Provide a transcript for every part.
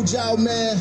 told y'all, man.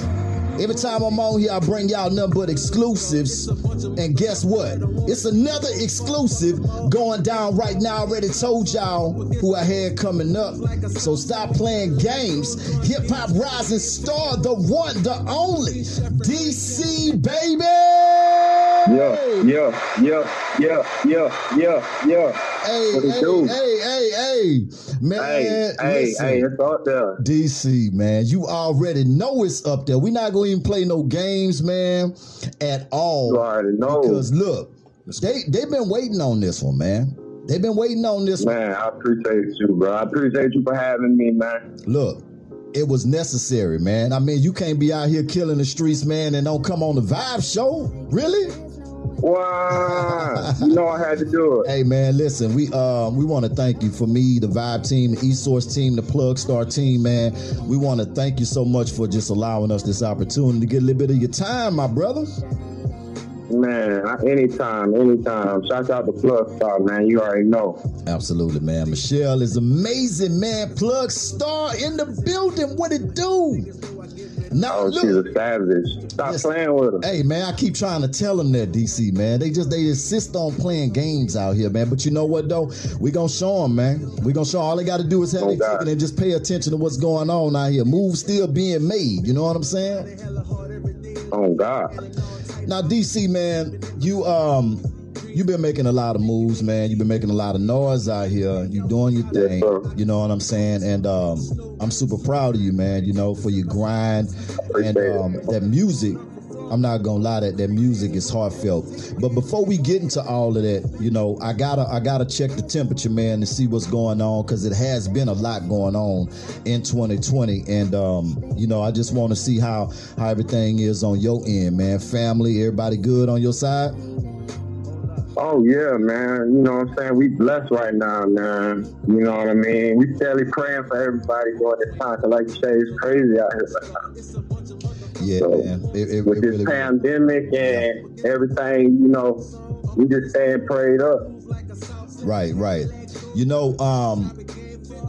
Every time I'm on here, I bring y'all nothing but exclusives. And guess what? It's another exclusive going down right now. I already told y'all who I had coming up. So stop playing games. Hip hop rising star, the one, the only, DC baby. Yeah, yeah, yeah, yeah, yeah, yeah, yeah. Hey, What hey, do? hey, hey, hey, man. Hey, hey, listen. hey, it's out there. DC, man, you already know it's up there. We're not gonna even play no games, man, at all. You already know. Because look, they they've been waiting on this one, man. They've been waiting on this one. Man, I appreciate you, bro. I appreciate you for having me, man. Look, it was necessary, man. I mean, you can't be out here killing the streets, man, and don't come on the Vibe Show, really? Wow, you know I had to do it. Hey man, listen, we um we want to thank you for me, the Vibe team, the eSource team, the Plug Star team, man. We want to thank you so much for just allowing us this opportunity to get a little bit of your time, my brother. Man, anytime, anytime. Shout out to Plug Star, man. You already know. Absolutely, man. Michelle is amazing, man. Plug Star in the building. What it do? Now Oh, she's a savage. Stop Yes. playing with her. Hey man, I keep trying to tell them that DC man. They just they insist on playing games out here, man. But you know what though? We gonna show them, man. We gonna show 'em. all they got to do is have Oh, their and just pay attention to what's going on out here. Moves still being made. You know what I'm saying? Oh God. Now DC man, you um. You've been making a lot of moves, man. You've been making a lot of noise out here. You're doing your thing. sir. you know what I'm saying? And um, I'm super proud of you, man. You know, for your grind and Appreciate um, that music. I'm not gonna lie, that that music is heartfelt. But before we get into all of that, you know, I gotta I gotta check the temperature, man, to see what's going on because it has been a lot going on in 2020, and um, you know, I just want to see how how everything is on your end, man. Family, everybody good on your side? Oh yeah, man. You know what I'm saying? We blessed right now, man. You know what I mean? We steadily praying for everybody during this time. 'cause like you say, it's crazy out here right now. Yeah, So, man. It, it, With it this really, pandemic and everything, you know, we just staying prayed up. Right, right. You know, um,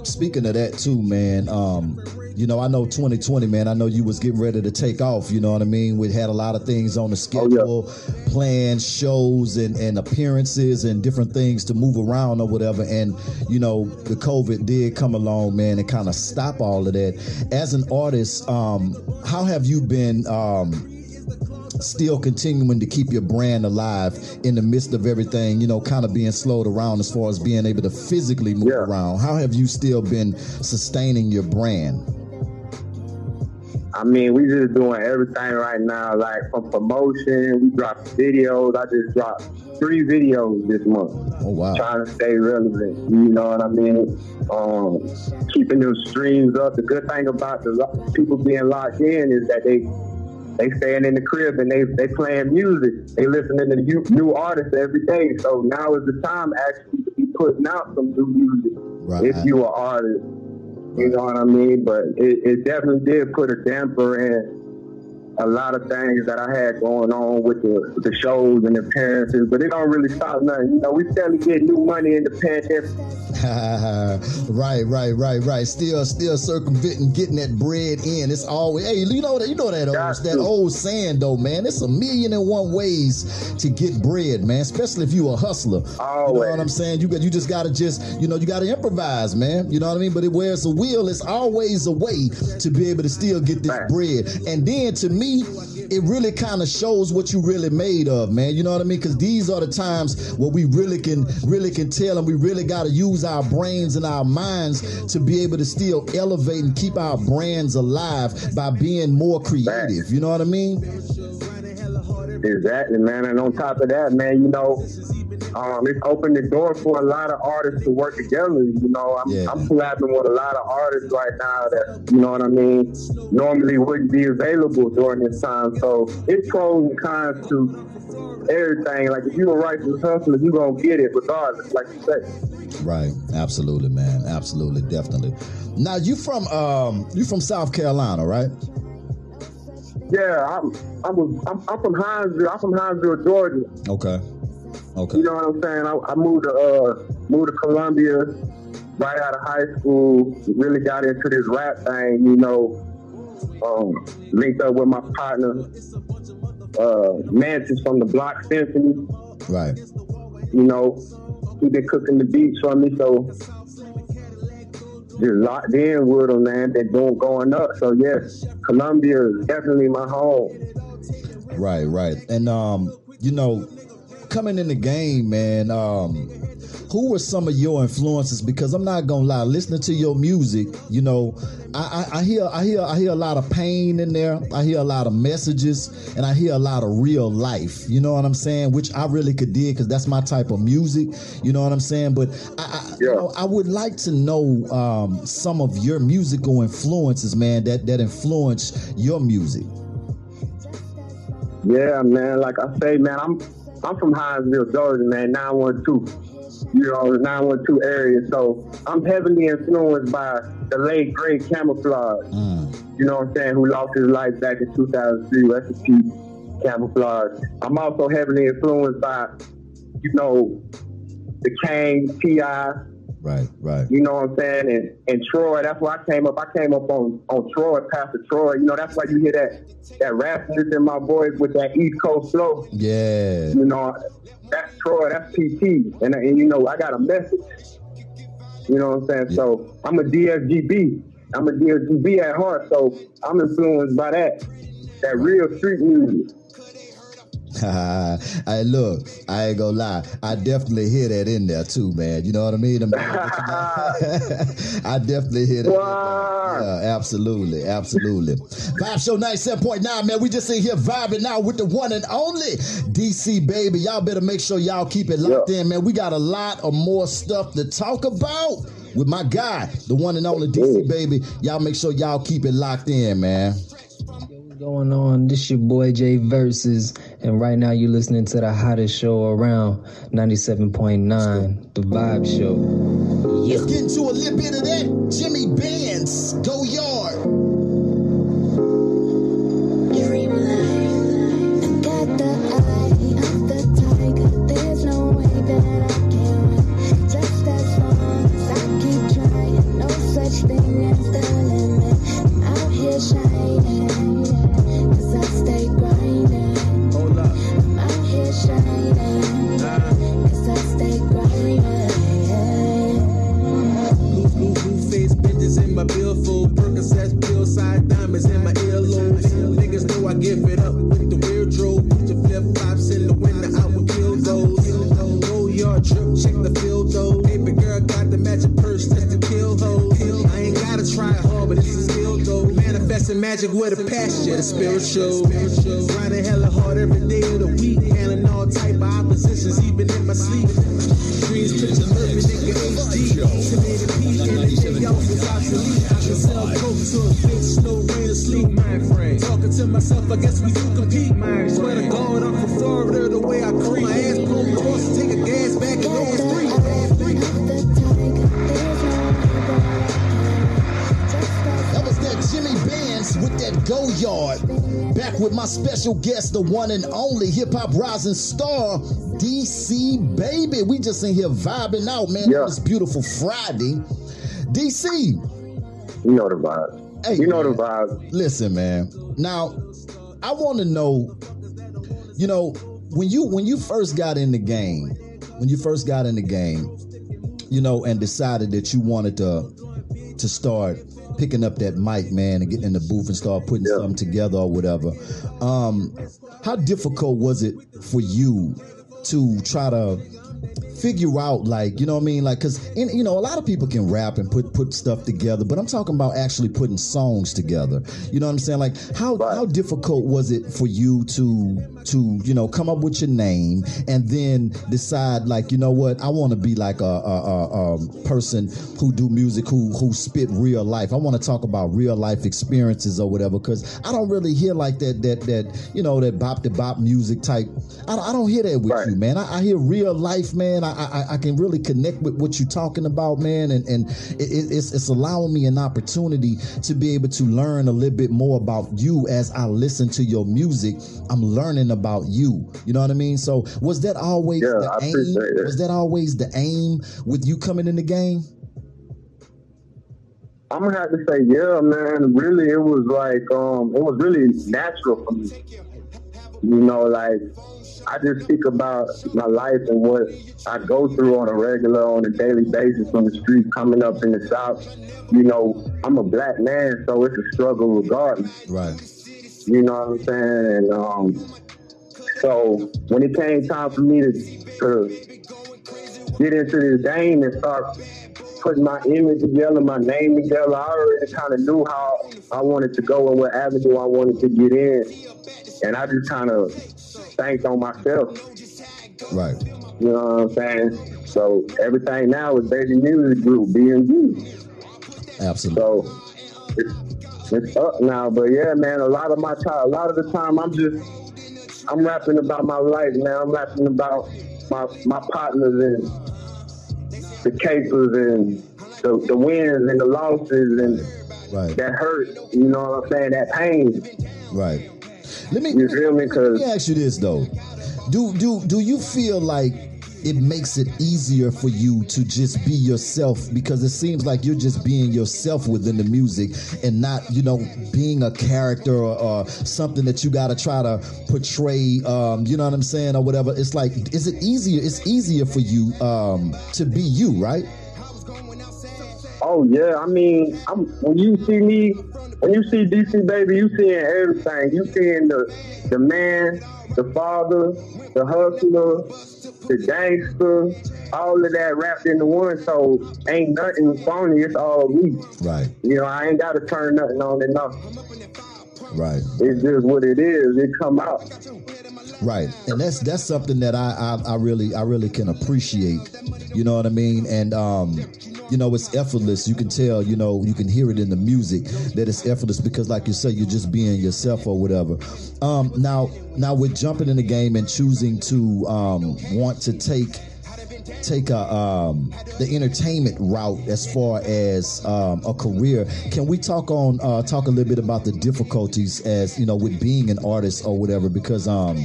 speaking of that too, man. Um, you know, I know 2020, man. I know you was getting ready to take off. You know what I mean? We had a lot of things on the schedule, planned shows and, and appearances and different things to move around or whatever. And you know, the COVID did come along, man, and kind of stop all of that. As an artist, um, how have you been? Um, still continuing to keep your brand alive in the midst of everything, you know, kind of being slowed around as far as being able to physically move Yeah. around. How have you still been sustaining your brand? I mean, we just doing everything right now, like from promotion. We dropped videos. I just dropped three videos this month. Oh wow. trying to stay relevant. You know what I mean? Um, keeping those streams up. The good thing about the people being locked in is that they they staying in the crib and they they playing music. They listening to new, new artists every day. So now is the time actually to be putting out some new music. Right. If you are artist, you know what I mean. But it, it definitely did put a damper in a lot of things that I had going on with the with the shows and appearances, but it don't really stop nothing. You know, we still get new money in the pandemic. right, right, right, right. Still, still circumventing, getting that bread in. It's always, hey, you know that, you know that old, Got that old saying though, man. It's a million and one ways to get bread, man. Especially if you a hustler. Always. You know what I'm saying? You got, you just gotta just, you know, you gotta improvise, man. You know what I mean? But it, wears a wheel, it's always a way to be able to still get this bread. And then to me, it really kind of shows what you really made of, man. You know what I mean? Because these are the times where we really can, really can tell, and we really got to use our brains and our minds to be able to still elevate and keep our brands alive by being more creative. You know what I mean? Exactly, man. And on top of that, man, you know, um, it's opened the door for a lot of artists to work together. You know, I'm, Yeah. I'm collabing with a lot of artists right now that, you know what I mean, normally wouldn't be available during this time. So it's pros and cons to everything. Like if you're a righteous hustler, you're going to get it regardless, like you say. Right. Absolutely, man. Absolutely, definitely. Now you from um you from South Carolina, right? Yeah, I'm, I'm, I'm, I'm from Hinesville. I'm from Hinesville, Georgia. Okay. Okay. You know what I'm saying? I, I moved to uh, moved to Columbia right out of high school. Really got into this rap thing, you know, Um, linked up with my partner, uh, Mantis from the Block Symphony. Right. You know, he been cooking the beats for me, so just locked in with him, man. Been doing going up. So yes, Columbia is definitely my home. Right, right. And um, you know, coming in the game, man, um, who were some of your influences? Because I'm not gonna lie, listening to your music, you know, I, I, I, hear I hear I hear a lot of pain in there. I hear a lot of messages, and I hear a lot of real life. You know what I'm saying? Which I really could dig because that's my type of music. You know what I'm saying? But I, I, yeah. you know, I would like to know um, some of your musical influences, man, that that influence your music. Yeah, man. Like I say, man, I'm I'm from Hinesville, Georgia, man. Nine one two. You know, the nine one two area. So I'm heavily influenced by the late great Camoflauge, Mm. You know what I'm saying? Who lost his life back in 2003. Recipe Camoflauge. I'm also heavily influenced by, you know, the Kane, T.I., Right, right. You know what I'm saying? And and Troy, that's why I came up. I came up on on Troy, Pastor Troy. You know, that's why you hear that that raspiness in my voice with that East Coast flow. Yeah. You know, that's Troy, that's PT. And and you know, I got a message. You know what I'm saying? Yeah. So I'm a DSGB. I'm a DSGB at heart, so I'm influenced by that. That real street music. I look, I ain't gonna lie. I definitely hear that in there too, man. You know what I mean? I definitely hear that. Yeah, absolutely, absolutely. Vibe Show 97.9, man. We just in here vibing now with the one and only DC baby. Y'all better make sure y'all keep it locked in, man. We got a lot of more stuff to talk about with my guy, the one and only DC baby. Y'all make sure y'all keep it locked in, man What's going on? This your boy Jay Versus, and right now you're listening to the hottest show around, 97.9, The Vibe Show. Yeah. Let's get into a little bit of that. Jimmy Bands, Go Yard. We do compete. Mind Swear to God, I'm from Florida, the way I pull my ass, pull me cross, take a gas back and go three. with that go yard. Back with my special guest, the one and only hip hop rising star, DC Baby. We just in here vibing out, man. Yeah. This beautiful Friday. DC. You know the vibes. Hey, you know man, the vibes. Listen, man. Now, I want to know, you know, when you when you first got in the game, when you first got in the game, you know, and decided that you wanted to to start picking up that mic, man, and getting in the booth and start putting yeah. something together or whatever. Um, how difficult was it for you to try to figure out like you know what I mean? Like because you know a lot of people can rap and put put stuff together but I'm talking about actually putting songs together. You know what I'm saying? Like how right. how difficult was it for you to to you know come up with your name and then decide like you know what? I want to be like a, a, a, a, person who do music who who spit real life. I want to talk about real life experiences or whatever because I don't really hear like that that that you know that bop to bop music type. I, I don't hear that with right. you man. I, I hear real life man. I, I, I can really connect with what you're talking about, man, and and it, it's it's allowing me an opportunity to be able to learn a little bit more about you as I listen to your music. I'm learning about you. You know what I mean? So was that always yeah, the I aim? Was that always the aim with you coming in the game? I'm gonna have to say, yeah, man. Really, it was like, um, it was really natural for me. You know, like I just speak about my life and what I go through on a regular, on a daily basis on the street coming up in the South. You know, I'm a black man, so it's a struggle regardless. Right. You know what I'm saying? And um, so when it came time for me to, to get into this game and start putting my image together, my name together, I already kind of knew how I wanted to go and what avenue I wanted to get in. And I just kind of banked on myself. Right. You know what I'm saying? So everything now is Baby Music Group, B&G. Absolutely. So it's, it's up now. But yeah, man, a lot of my time, a lot of the time, I'm just, I'm rapping about my life, man. I'm rapping about my my partners and the capers and the, the wins and the losses and Right. that hurt. You know what I'm saying? That pain. Right. Let me You feel me? let me ask you this though. Do do do you feel like it makes it easier for you to just be yourself because it seems like you're just being yourself within the music and not you know being a character or, or something that you got to try to portray um, you know what i'm saying or whatever it's like is it easier it's easier for you um, to be you right Oh yeah, I mean, I'm, when you see me, when you see DC baby, you seeing everything. You seeing the the man, the father, the hustler, the gangster, all of that wrapped into one. So ain't nothing phony. It's all me. right You know, I ain't got to turn nothing on and off. right It's just what it is. It come out. Right, and that's that's something that I, I I really I really can appreciate. You know what I mean? And um, you know, it's effortless. You can tell. You know, you can hear it in the music that it's effortless because, like you say, you're just being yourself or whatever. Um, now now with jumping in the game and choosing to um want to take take a um, the entertainment route as far as um, a career. Can we talk on uh, talk a little bit about the difficulties as you know with being an artist or whatever? Because um,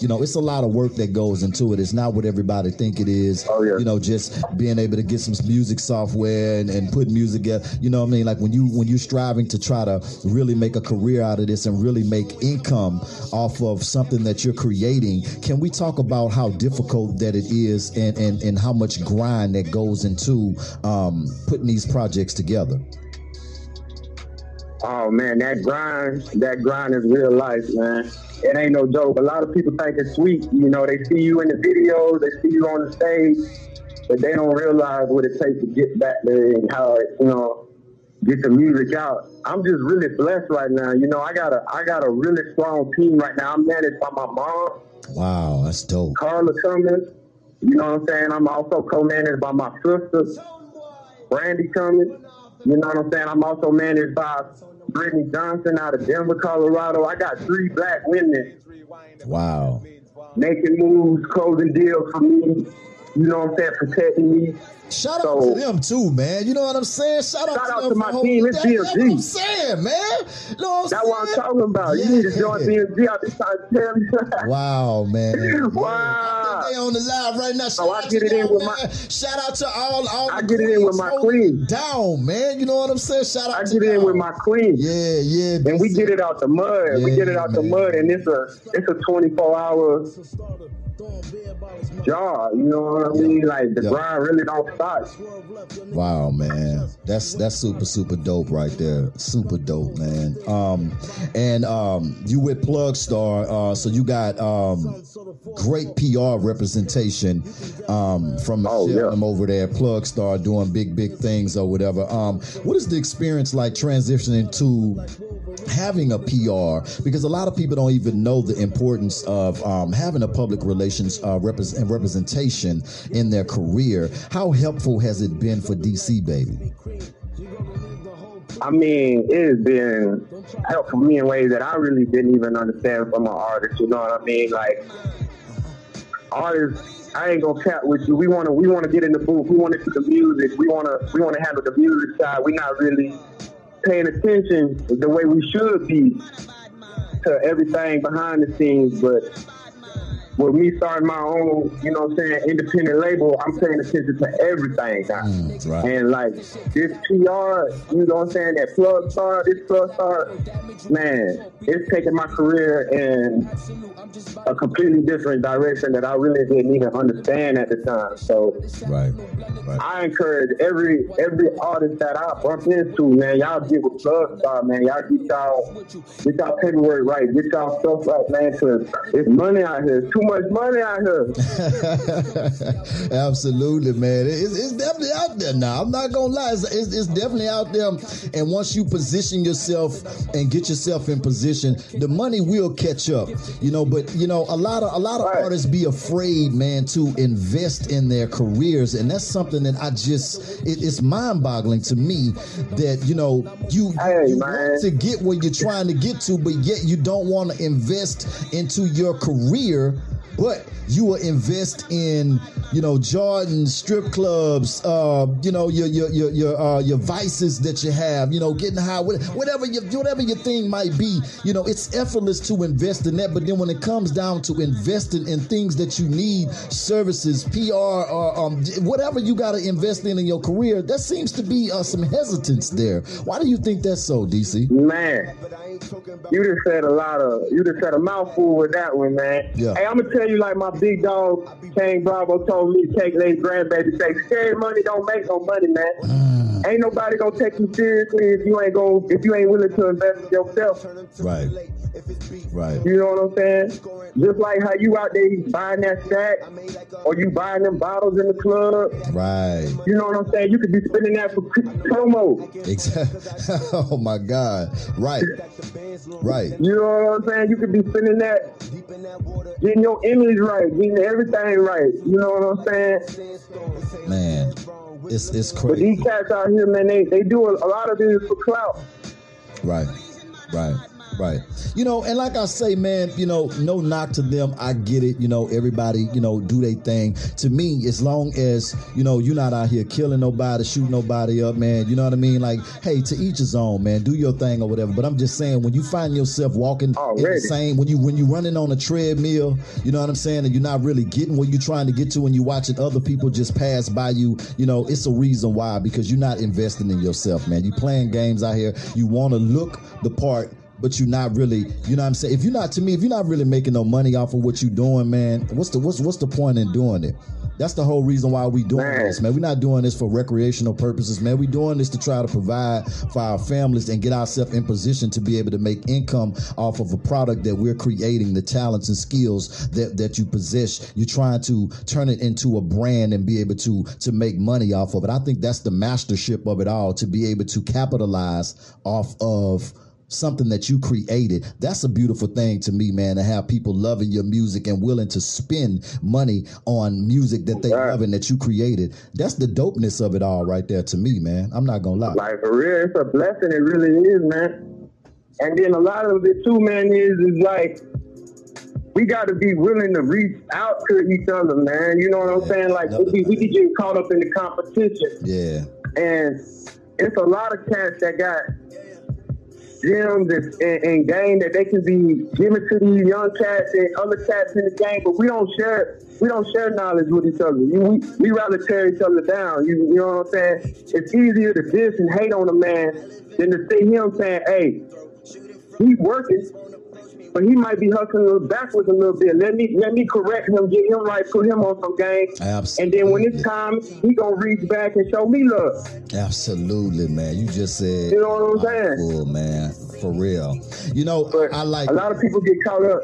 you know it's a lot of work that goes into it. It's not what everybody think it is. Oh, yeah. You know, just being able to get some music software and, and put music. Together. You know what I mean? Like when you when you're striving to try to really make a career out of this and really make income off of something that you're creating. Can we talk about how difficult that it is and and, and how much grind that goes into um, putting these projects together? Oh man, that grind, that grind is real life, man. It ain't no joke. A lot of people think it's sweet. You know, they see you in the videos, they see you on the stage, but they don't realize what it takes to get back there and how it, you know, get the music out. I'm just really blessed right now. You know, I got a I got a really strong team right now. I'm managed by my mom, Wow, that's dope. Carla Cummins. You know what I'm saying? I'm also co-managed by my sister, Brandy Cummins. You know what I'm saying? I'm also managed by Brittany Johnson out of Denver, Colorado. I got three black women Wow. making moves, closing deals for me. You know what I'm saying? Protecting me. Shout out to them too, man. You know what I'm saying? Shout out Shout to out them to my team. It's down. That's what I'm saying, man. You know what I'm That's what I'm talking about. You need to join Yeah. BNG. I've been trying to tell you. Wow, man. Wow. They on the live right now. So I get it in with man. my- Shout out to all. all I the get it in with my queen. Down, man. You know what I'm saying? Shout out to I get it in with my queen. Yeah, yeah. And we get it out the mud. we get it out the mud, and it's a it's a 24 hour job. You know what I mean? Like the Yeah. grind really don't stop. Wow, man, that's that's super super dope right there. Super dope, man. Um, and um, you with Plug Star, uh, so you got um, great PR representation um, from Oh, yeah. over there. at Plug Star doing big big things or whatever. Um, what is the experience like transitioning to? having a PR because a lot of people don't even know the importance of um, having a public relations uh, and representation in their career. How helpful has it been for DC, baby? I mean, it has been helpful me in ways that I really didn't even understand from an artist. You know what I mean? Like artists, I ain't gonna cap with you. We wanna we wanna get in the booth. We wanna do the music. We wanna we wanna handle the music side. We're not really paying attention the way we should be to everything behind the scenes. But with me starting my own, you know what I'm saying, independent label, I'm paying attention to everything now. Mm, right. And like this PR, you know what I'm saying, that plug star, this plug star, man, it's taking my career in a completely different direction that I really didn't even understand at the time. So Right. Right. I encourage every every artist that I bump into, man, y'all get with Plug Star, man. Y'all get y'all get y'all paperwork right, get y'all stuff right, man, cause it's money out here. It's too much money out here. Absolutely, man. It's, it's definitely out there now. I'm not gonna lie. It's, it's, it's definitely out there. And once you position yourself and get yourself in position, the money will catch up. You know, but you know, a lot of a lot of Right. artists be afraid, man, to invest in their careers, and that's something that I just it, it's mind boggling to me that you know you Hey, you man. want to get where you're trying to get to, but yet you don't want to invest into your career. But you will invest in, you know, Jordan strip clubs, uh, you know, your your your your uh, your vices that you have, you know, getting high, whatever your whatever your thing might be. You know, it's effortless to invest in that. But then when it comes down to investing in things that you need, services, PR, or um, whatever you got to invest in in your career, there seems to be uh, some hesitance there. Why do you think that's so, DC? Man, you just said a lot of, you just said a mouthful with that one, man. Yeah. Hey, I'm gonna tell you like my big dog King Bravo told me, Cake Lady grandbaby, say, scared money don't make no money, man. Mm. Ain't nobody gonna take you seriously if you ain't go, if you ain't willing to invest in yourself. Right. Right. You know what I'm saying? Just like how you out there buying that stack, or you buying them bottles in the club. Right. You know what I'm saying? You could be spending that for promo. Exactly. oh my God. Right. Right. You know what I'm saying? You could be spending that, getting your image right, getting everything right. You know what I'm saying? Man. It's it's crazy. But these cats out here, man, they, they do a, a lot of this for clout. Right. Right. Right. You know, and like I say, man, you know, no knock to them. I get it. You know, everybody, you know, do their thing. To me, as long as, you know, you're not out here killing nobody, shooting nobody up, man. You know what I mean? Like, hey, to each his own, man. Do your thing or whatever. But I'm just saying, when you find yourself walking in the same, when you when you running on a treadmill, you know what I'm saying, and you're not really getting what you're trying to get to, and you're watching other people just pass by you, you know, it's a reason why because you're not investing in yourself, man. You playing games out here. You want to look the part but you're not really, you know what I'm saying? If you're not to me, if you're not really making no money off of what you're doing, man, what's the what's what's the point in doing it? That's the whole reason why we doing Man. this, man. We're not doing this for recreational purposes, man. We're doing this to try to provide for our families and get ourselves in position to be able to make income off of a product that we're creating, the talents and skills that, that you possess. You're trying to turn it into a brand and be able to to make money off of it. I think that's the mastership of it all, to be able to capitalize off of something that you created. That's a beautiful thing to me, man, to have people loving your music and willing to spend money on music that they Right. love and that you created. That's the dopeness of it all right there to me, man. I'm not gonna lie. Like for real, it's a blessing. It really is, man. And then a lot of it too, man, is is like we got to be willing to reach out to each other, man. You know what I'm saying? Like we, we be getting caught up in the competition, Yeah. and it's a lot of cats that got gems and, and, and game that they can be giving to these young cats and other cats in the game, but we don't share we don't share knowledge with each other. We, we rather tear each other down. You, you know what I'm saying? It's easier to diss and hate on a man than to see him saying, "Hey, he's working." But he might be hustling backwards a little bit. Let me let me correct him, get him right, put him on some game. Absolutely. And then when it's time, he gonna reach back and show me love. Absolutely, man. You just said You know what I'm saying? Cool, man. For real. You know, But I like a lot of people get caught up.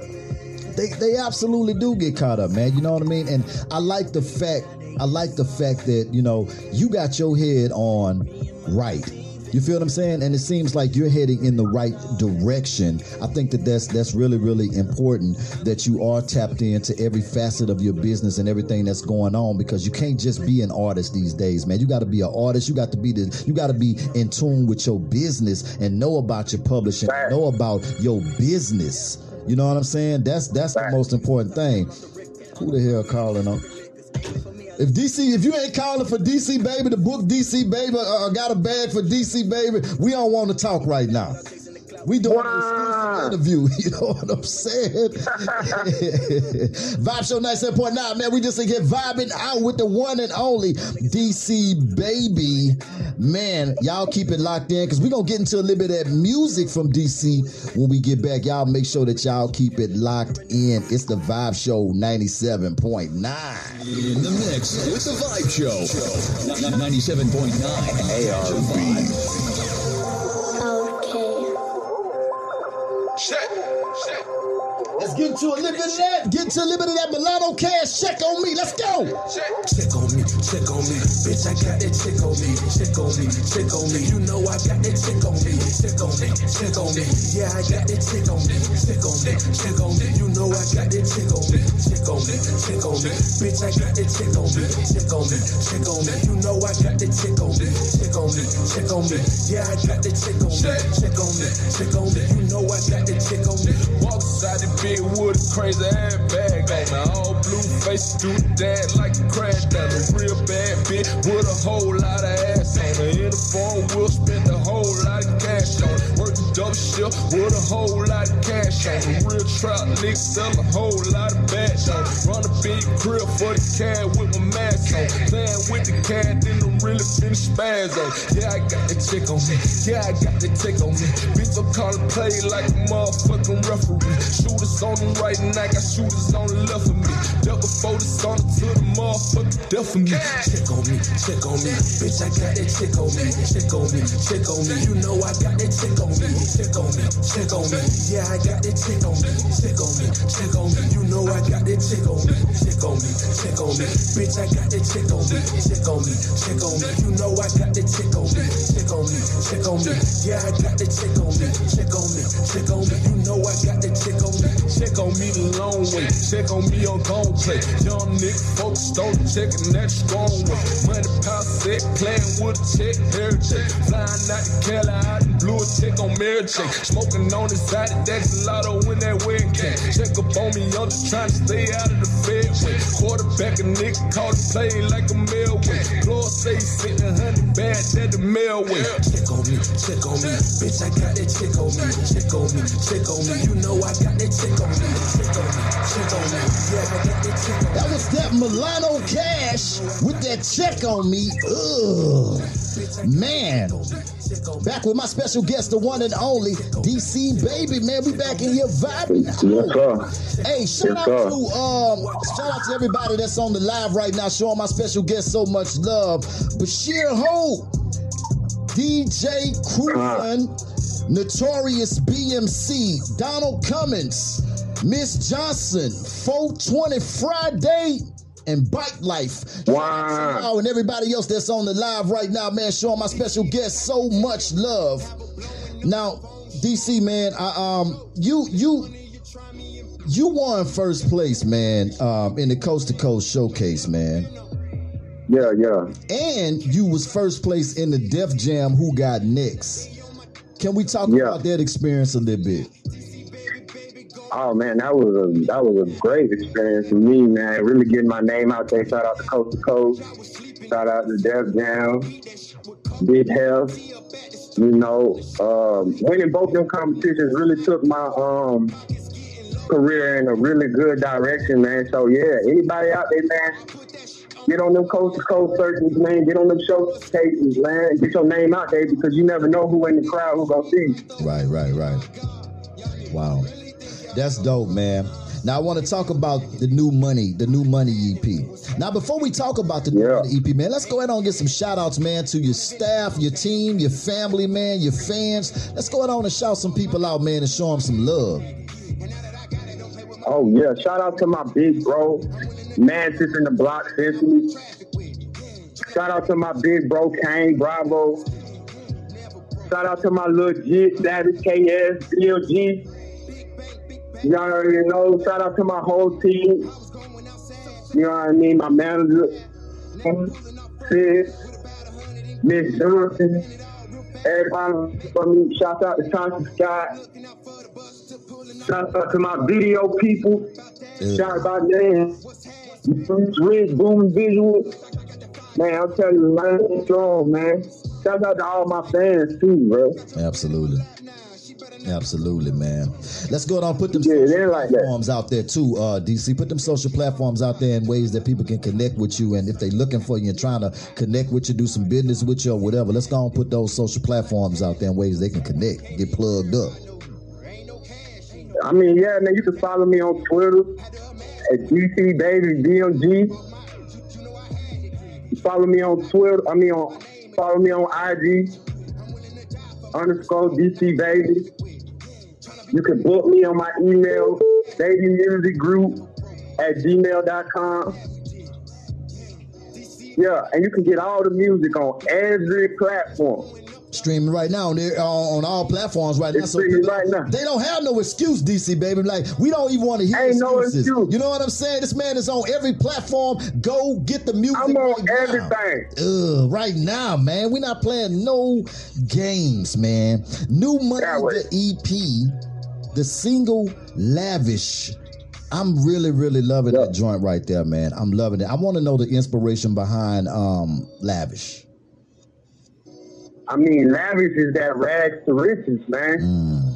they they absolutely do get caught up, man. You know what I mean? And I like the fact I like the fact that, you know, you got your head on right. You feel what I'm saying? And it seems like you're heading in the right direction. I think that that's that's really really important that you are tapped into every facet of your business and everything that's going on because you can't just be an artist these days, man. You got to be an artist. You got to be the you got to be in tune with your business and know about your publishing, Right. know about your business. You know what I'm saying? That's that's the most important thing. Who the hell calling on? If DC, if you ain't calling for DC baby, the book DC baby, uh, got a bag for DC baby, we don't want to talk right now. We doing wow. an interview. You know what I'm saying? Vibe Show 97.9, man. We just get vibing out with the one and only DC Baby. Man, y'all keep it locked in because we're going to get into a little bit of that music from DC when we get back. Y'all make sure that y'all keep it locked in. It's the Vibe Show 97.9. In the mix with the Vibe Show 97.9 ARB. Let's get to a little bit of that. Get to a little bit of that Milano cash. Check on me. Let's go. Check on me. Check on me. Bitch, I got that check on me. Check on me. Check on me. You know I got that check on me. Check on me. Check on me. Yeah, I got that check on me. Check on me. Check on me. You know I got that check on me. Check on me. Check on me. Bitch, I got that check on me. Check on me. Check on me. You know I got that check on me. Check on me. Check on me. Yeah, I got that check on me. Check on me. Check on me. You know I got that check on me. Walk inside the with a crazy ass bag me. All blue do that like a crash down. A real bad bitch with a whole lot of ass on her. In the phone, we'll spend a whole lot of cash on it. Working double shift with a whole lot of cash on it. Real trap nigga sell a whole lot of bad on it. Run a big grill for the cat with my mask on. Playing with the cat, then I'm really finish spaz on. Yeah, I got that chick on me. Yeah, I got that chick on me. Bitch, I'm calling play like a motherfucking referee. Shooters on the right and I got shooters on the left of me. Double focus on to the motherfucker death of me. Check on me, check on me. Bitch, I got that check on me. Check on me, check on me. You know I got that check on me. Check on me, check on me. Yeah, I got that check on me. Check on me, check on me. You know I got that check on me. Check on me, check on me. Bitch, I got that check on me. Check on me, check on me. You know I got that check on me. Check on me, check on me. Yeah, I got that check on me. Check on me, check on me. You know I got that check on me. Check on me the long way. Check on me on gon' play. Young nigga focused on checking that strong way. Money power set, playing with a check, heritage. Flying out to Cali, out in blue, check on Mary Jane. Smoking on the side that's a lotto when that wedding came. Check up on me, I'm just trying to stay out of the fairway. Quarterback a nigga call the play like a mailway. Floor say sitting a hundred bad at the mailway. Check on me, check on me. Bitch, I got that check on me. Check on me, check on me. You know I got that check on me. Check on me, check on me. Yeah, I got that check on me. That was that Milano Cash with that check on me. Ugh. Man. Back with my special guest, the one and only DC Baby, man. We back in here vibing. Yes. Hey, shout Yes, out to um, shout out to everybody that's on the live right now, showing my special guest so much love. Bashir Ho, DJ Cruzan, Notorious BMC, Donald Cummins, Miss Johnson, 420 Friday, and Bike Life. Wow. Wow, and everybody else that's on the live right now, man, showing my special guest so much love. Now, DC man, I, um, you you you won first place, man, um, in the Coast to Coast Showcase, man, Yeah, yeah. and you was first place in the Def Jam Who Got Next. Can we talk Yeah. about that experience a little bit? Oh man, that was a that was a great experience for me, man. Really getting my name out there. Shout out to Coast to Coast. Shout out to Def Jam, Big Health. You know, um, winning both them competitions really took my um, career in a really good direction, man. So yeah, anybody out there, man, get on them coast to coast searches, man. Get on them showcases, man. Get your name out there because you never know who in the crowd who gonna see. you. Right, right, right. Wow. That's dope, man. Now I want to talk about the new money, the new money EP. Now before we talk about the new Yeah. money EP, man, let's go ahead and get some shout outs, man, to your staff, your team, your family, man, your fans. Let's go ahead on and shout some people out, man, and show them some love. Oh yeah, shout out to my big bro, man, Mantis in the block, Symphony. Shout out to my big bro, Kane Bravo. Shout out to my little Jit, Savage KS, BLG. Y'all already know. Shout out to my whole team. You know what I mean? My manager, Sid, Miss Johnson. Everybody for me. Shout out to Thompson Scott. Shout out to my video people. Yeah. Shout out to them. Rich Boom Visual. Man, I'm telling you, man, it's strong, man. Shout out to all my fans too, bro. Absolutely. Absolutely, man. Let's go down and put them Yeah, social they're that. platforms out there too, uh, DC. Put them social platforms out there in ways that people can connect with you. And if they're looking for you and trying to connect with you, do some business with you or whatever, let's go and put those social platforms out there in ways they can connect, get plugged up. I mean, yeah, man, you can follow me on Twitter at DC Baby DMG. Follow me on Twitter. I mean, on follow me on IG underscore DC Baby. You can book me on my email, baby music group at gmail.com. Yeah, and you can get all the music on every platform. Streaming right now on, their- on on all platforms right now. It's streaming right now. They don't have no excuse, DC baby. Like we don't even want to hear Ain't no excuses. excuse. You know what I'm saying? This man is on every platform. Go get the music. I'm on right now. everything. Ugh, right now, man. We're not playing no games, man. New money, the EP, the single Lavish. I'm really, really loving Yeah. that joint right there, man. I'm loving it. I want to know the inspiration behind um Lavish. I mean, lavish is that rags to riches, man. Mm,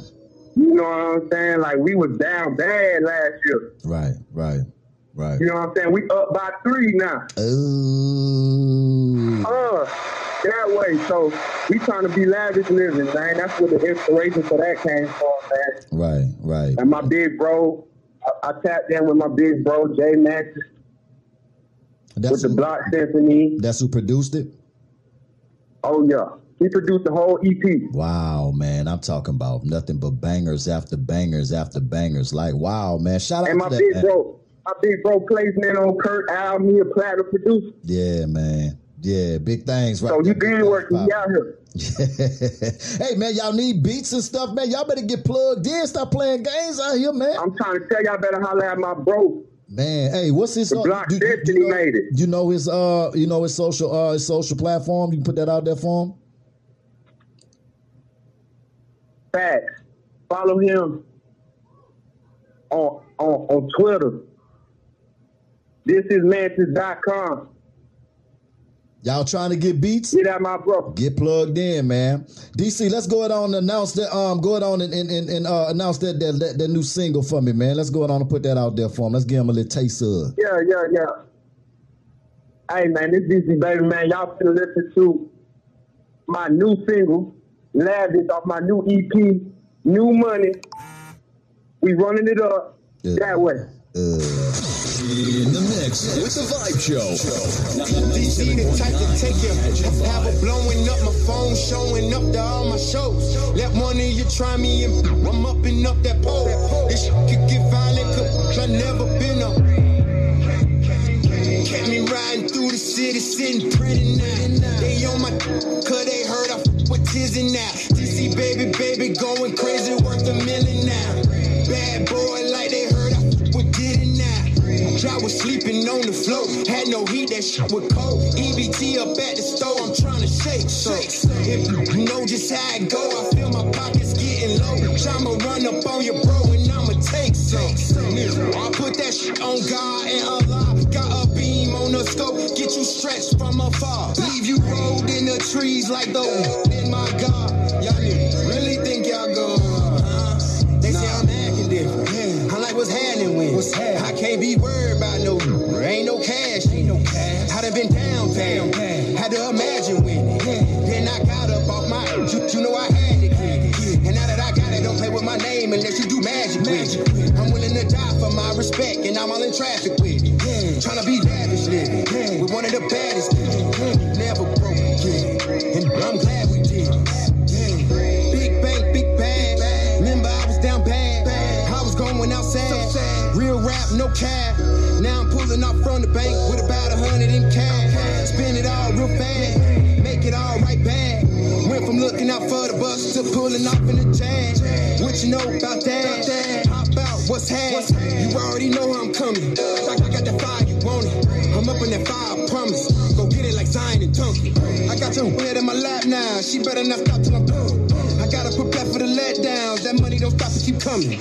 You know what I'm saying? Like we was down bad last year. right, right, right. You know what I'm saying? We up by three now. Ooh. Uh, that way. So we trying to be lavish living, man. That's where the inspiration for that came from, man. Right, right. And my big bro, I, I tapped in with my big bro Jay Max That's with the who, Block Symphony. that's who produced it. Oh yeah, he produced the whole EP. Wow, man. I'm talking about nothing but bangers after bangers after bangers. Like, wow, man. Shout out And my that, big man. bro, my big bro placement on Kurt Al, me a platinum producer. Yeah, man. Yeah, big things, right? So you been working, out here. hey man, y'all need beats and stuff, man. Y'all better get plugged in. Stop playing games out here, man. I'm trying to tell y'all better holler at my bro. Man, hey, what's his? The uh, Block do- do- Destiny you know, made it. You know his, uh, you know his social, uh, his social platform. You can put that out there for him. Facts. Follow him on on, on Twitter. This is mantis.com. Y'all trying to get beats? Get at my bro. Get plugged in, man. DC, let's go ahead on and announce that. Um, go ahead on and and, and, and uh, announce that, that that that new single for me, man. Let's go ahead on and put that out there for him. Let's give him a little taste of. Yeah, yeah, yeah. Hey man, this DC baby man. Y'all finna listen to my new single, Lavish off my new EP, New Money. We running it up Yeah. that way. Uh, In the mix with the Vibe Show. DC the type to take you. Have blowing up my phone, showing up to all my shows. Let one of you try me and I'm up and up that pole. This could get violent, cause I never been up. Kept me riding through the city, sitting pretty now. They on my cause they heard I f- with Tizzy now. DC baby, baby, going crazy, I was sleeping on the floor, had no heat, that shit was cold. EBT up at the store, I'm trying to shake. So if you know just how it go, I feel my pockets getting low. I'ma run up on your bro and I'ma take some. I put that shit on God and Allah. Got a beam on the scope, get you stretched from afar. Leave you rolled in the trees like those in my God. Y'all really think y'all go? Uh, they say I'm acting different. I'm like, what's happening with? What's happening? I can't be worried ain't no cash. Ain't no cash. I done been down, down. Had to imagine winning. Then I got up off my. You, you know I had to it. And now that I got it, don't play with my name unless you do magic with it. I'm willing to die for my respect, and I'm all in traffic with it. Tryna be lavish living with one of the baddest. Never broke again, and I'm glad we did. Big bank, big bag. Remember I was down bad. I was going outside. Real rap, no cap. Pulling off from the bank with about a hundred in cash. Spend it all real fast. Make it all right back. Went from looking out for the bus to pulling off in the jag. What you know about that? Pop out, what's happening? You already know I'm coming. I got that fire, you want it. I'm up in that fire, I promise. Go get it like Zion and Duncan. I got your head in my lap now. She better not stop till I'm done. Coming.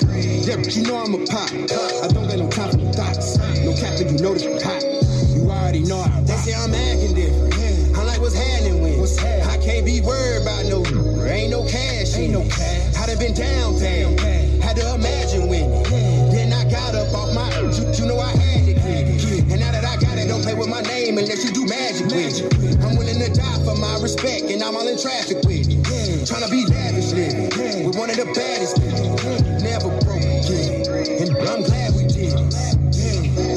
Yeah, but you know I'm a pop. I don't got no time for the thoughts. No captain, you know this hot. You already know I They say I'm acting different. I'm like, what's happening with? I can't be worried about no. There ain't no cash. Ain't no cash. I done been downtown. Had to imagine winning. Then I got up off my. You, you know I had it. And now that I got it, don't play with my name unless you do magic with it. I'm willing to die for my respect, and I'm all in traffic with it. Tryna be lavish living with one of the baddest. Never broke again. And I'm glad we did.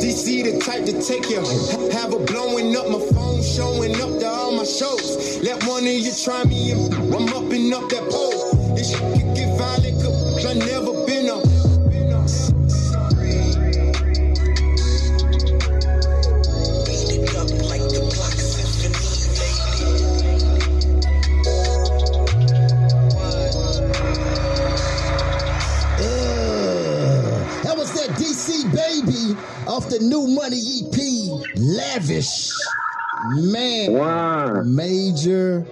DC the type to take you home. Have her blowing up my phone, showing up to all my shows. Let one of you try me I'm up and up that pole. This shit the new money EP, Lavish. Man, Wow. major,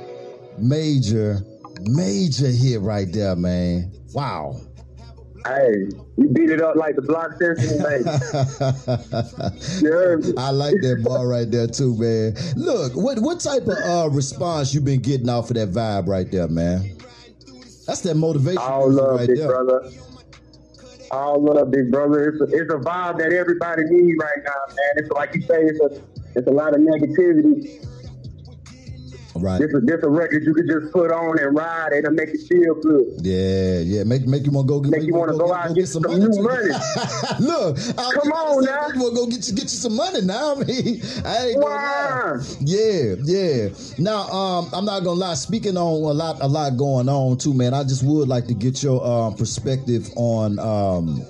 major, major hit right there, man. Wow. Hey, you beat it up like the block symphony. You? I like that bar right there too, man. Look, what what type of uh, response you been getting off of that vibe right there, man? That's that motivation All love, right big there. brother. All love, big brother. It's a, it's a vibe that everybody needs right now, man. It's like you say, it's a it's a lot of negativity. Right. This is this a record you could just put on and ride and it'll make you feel good. Yeah, yeah. Make make you want to go get Make you wanna go out and get some new money. Look, I Come on now. You want to go get you get you some money now? I mean, I ain't gonna. Yeah, yeah. Now, um, I'm not gonna lie. Speaking on a lot, a lot going on too, man. I just would like to get your um, perspective on um,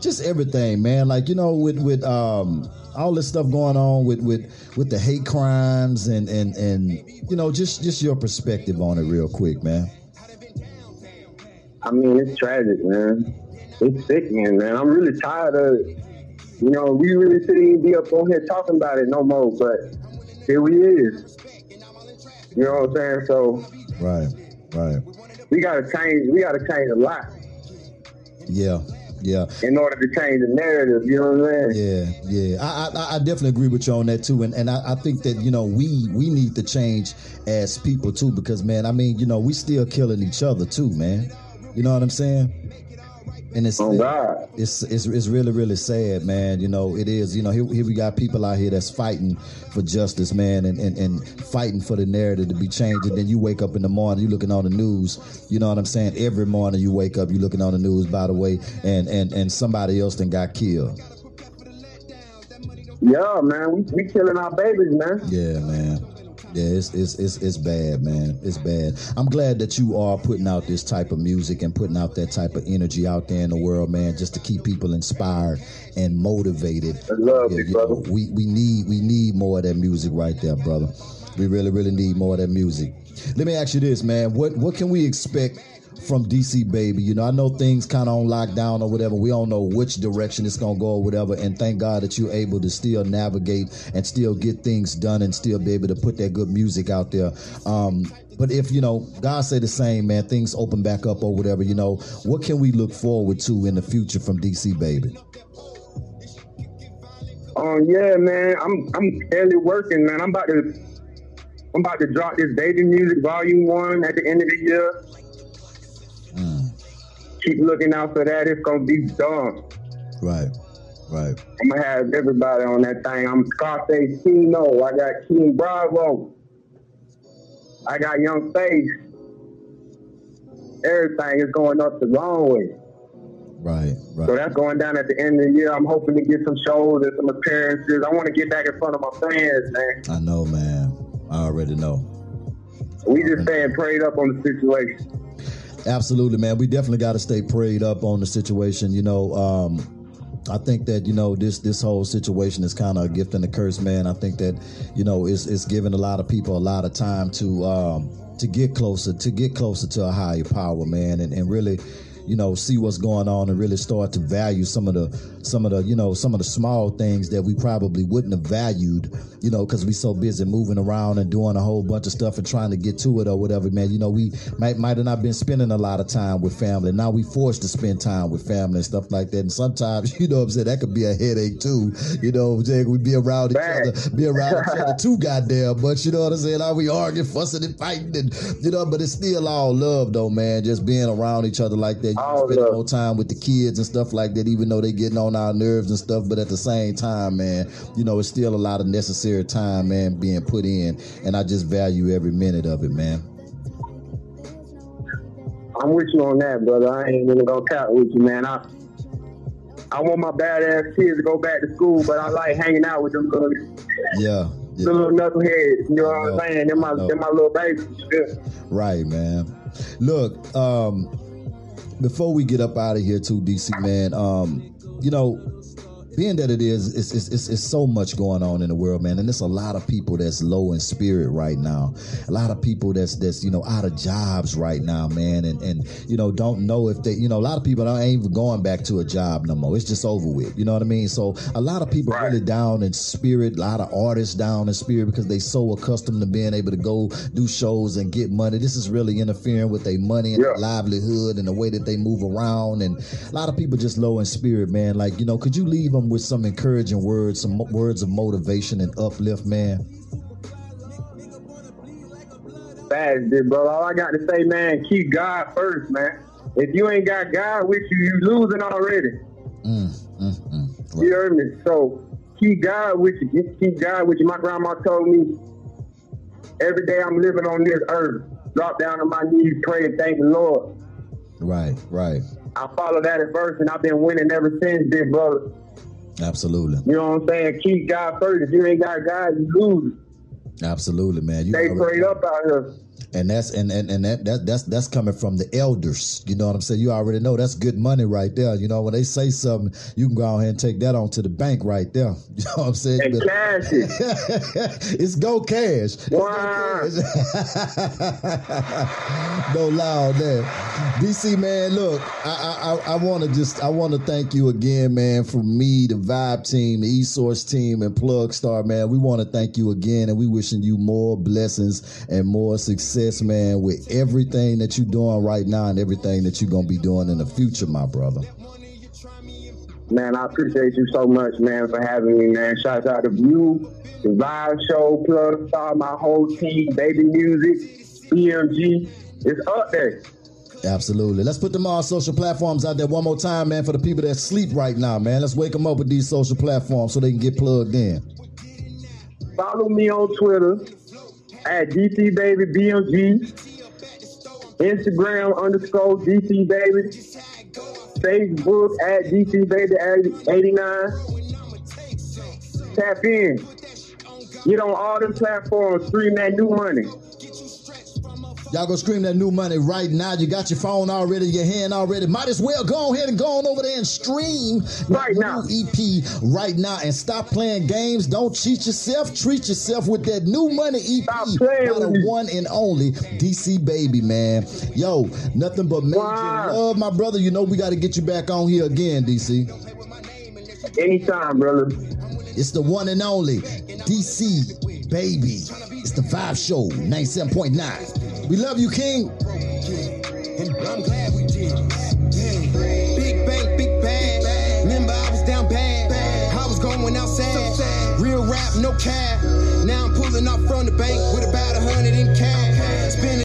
just everything, man. Like you know, with with um, all this stuff going on with with with the hate crimes and and and you know, just just your perspective on it, real quick, man. I mean, it's tragic, man. It's sickening, man. I'm really tired of it. You know, we really shouldn't even be up on here talking about it no more, but here we is. You know what I'm saying? So Right, right. we gotta change we gotta change a lot Yeah, yeah. in order to change the narrative, you know what I'm saying? Yeah, yeah, I, I I definitely agree with you on that too, and and I, I think that you know we we need to change as people too because man, I mean you know we still killing each other too, man. You know what I'm saying? And it's Oh God. it's it's it's really really sad, man. You know it is. You know here, here we got people out here that's fighting for justice, man, and, and and fighting for the narrative to be changed. And then you wake up in the morning, you looking on the news. You know what I'm saying? Every morning you wake up, you looking on the news. By the way, and and and somebody else then got killed. Yeah, man, we, we killing our babies, man. Yeah, man. Yeah, it's, it's it's it's bad, man. It's bad. I'm glad that you are putting out this type of music and putting out that type of energy out there in the world, man, just to keep people inspired and motivated. I love Yeah, you know, brother. we we need we need more of that music right there, brother. We really really need more of that music. Let me ask you this, man. What what can we expect from DC Baby? You know, I know things kind of on lockdown or whatever. We don't know which direction it's gonna go or whatever. And thank God that you're able to still navigate and still get things done and still be able to put that good music out there. Um, but if you know, God say the same, man. Things open back up or whatever. You know, what can we look forward to in the future from DC Baby? Um, yeah, man, I'm I'm steadily working, man. I'm about to I'm about to drop this baby music volume one at the end of the year. Keep looking out for that. It's gonna be done. Right, right. I'm gonna have everybody on that thing. I'm Scarface Kino. I got King Bravo. I got Young Face. Everything is going up the wrong way. Right, right. So that's going down at the end of the year. I'm hoping to get some shows and some appearances. I want to get back in front of my fans, man. I know, man. I already know. We just staying prayed up on the situation. Absolutely, man. We definitely got to stay prayed up on the situation. You know, um, I think that you know this this whole situation is kind of a gift and a curse, man. I think that you know it's it's giving a lot of people a lot of time to um, to get closer to get closer to a higher power, man, and, and really. You know, see what's going on and really start to value some of the some of the you know some of the small things that we probably wouldn't have valued, you know, because we so busy moving around and doing a whole bunch of stuff and trying to get to it or whatever, man. You know, we might might have not been spending a lot of time with family. Now we forced to spend time with family and stuff like that. And sometimes, you know, what I'm saying that could be a headache too. You know, what I'm saying we be around each Bad. other, be around each other too goddamn much. You know what I'm saying? Now we arguing, fussing, and fighting, and you know, but it's still all love though, man. Just being around each other like that, spend love. more time with the kids and stuff like that, even though they're getting on our nerves and stuff. But at the same time, man, you know, it's still a lot of necessary time, man, being put in, and I just value every minute of it, man. I'm with you on that, brother. I ain't even gonna count with you, man. I I want my badass kids to go back to school, but I like hanging out with them little, Yeah, yeah. the little knuckleheads. You know what I'm saying? They're my, they're my little babies. Yeah. Right, man. Look, um, before we get up out of here, too, DC man. Um, you know, being that it is, it's, it's, it's, it's so much going on in the world, man, and there's a lot of people that's low in spirit right now. A lot of people that's that's you know out of jobs right now, man, and and you know don't know if they, you know, a lot of people ain't even going back to a job no more. It's just over with. You know what I mean? So a lot of people Right. really down in spirit. A lot of artists down in spirit because they so accustomed to being able to go do shows and get money. This is really interfering with their money and Yeah. their livelihood and the way that they move around. And a lot of people just low in spirit, man. Like you know, could you leave them with some encouraging words, some words of motivation and uplift, man? Dude, bro. All I got to say, man, keep God first, man. If you ain't got God with you, you losing already. Mm, mm, mm. You heard me? So keep God with you. Keep God with you. My grandma told me every day I'm living on this earth, drop down on my knees, pray, and thank the Lord. Right, right. I follow that advice, and I've been winning ever since, big brother. Absolutely, You know what I'm saying? Keep God first. If you ain't got God, you lose. absolutely, man. You already- prayed up out here. And that's and and, and that, that that's that's coming from the elders. You know what I'm saying? You already know that's good money right there. You know when they say something, you can go ahead and take that on to the bank right there. You know what I'm saying? And cash it. it's go cash. It's go Wow. cash. no on that. DC man, look, I I, I want to just I want to thank you again, man, from me, the Vibe team, the eSource team, and Plug Star, man. We want to thank you again, and we wishing you more blessings and more success, man, with everything that you're doing right now and everything that you're gonna be doing in the future, my brother. Man, I appreciate you so much, man, for having me, man. Shouts out to you, the Vibe Show, Plug Star, my whole team, Baby Music, BMG. It's up there. Absolutely. Let's put them all social platforms out there one more time, man, for the people that sleep right now, man. Let's wake them up with these social platforms so they can get plugged in. Follow me on Twitter at DC Baby BMG, Instagram underscore DC Baby, Facebook at DC Baby 89. Tap in. Get on all them platforms, stream that new money. Y'all go scream that new money right now. You got your phone already, your hand already. Might as well go ahead and go on over there and stream Right that now. new EP right now and stop playing games. Don't cheat yourself. Treat yourself with that new money EP by the one and only DC Baby, man. Yo, nothing but major Wow. love, my brother. You know we got to get you back on here again, DC. Anytime, brother. It's the one and only DC Baby. It's the Vibe Show, 97.9. We love you, King. And I'm glad we did. Big bank, big bag. Remember, I was down bad. I was going outside. Real rap, no cap. Now I'm pulling off from the bank with about a hundred in cash.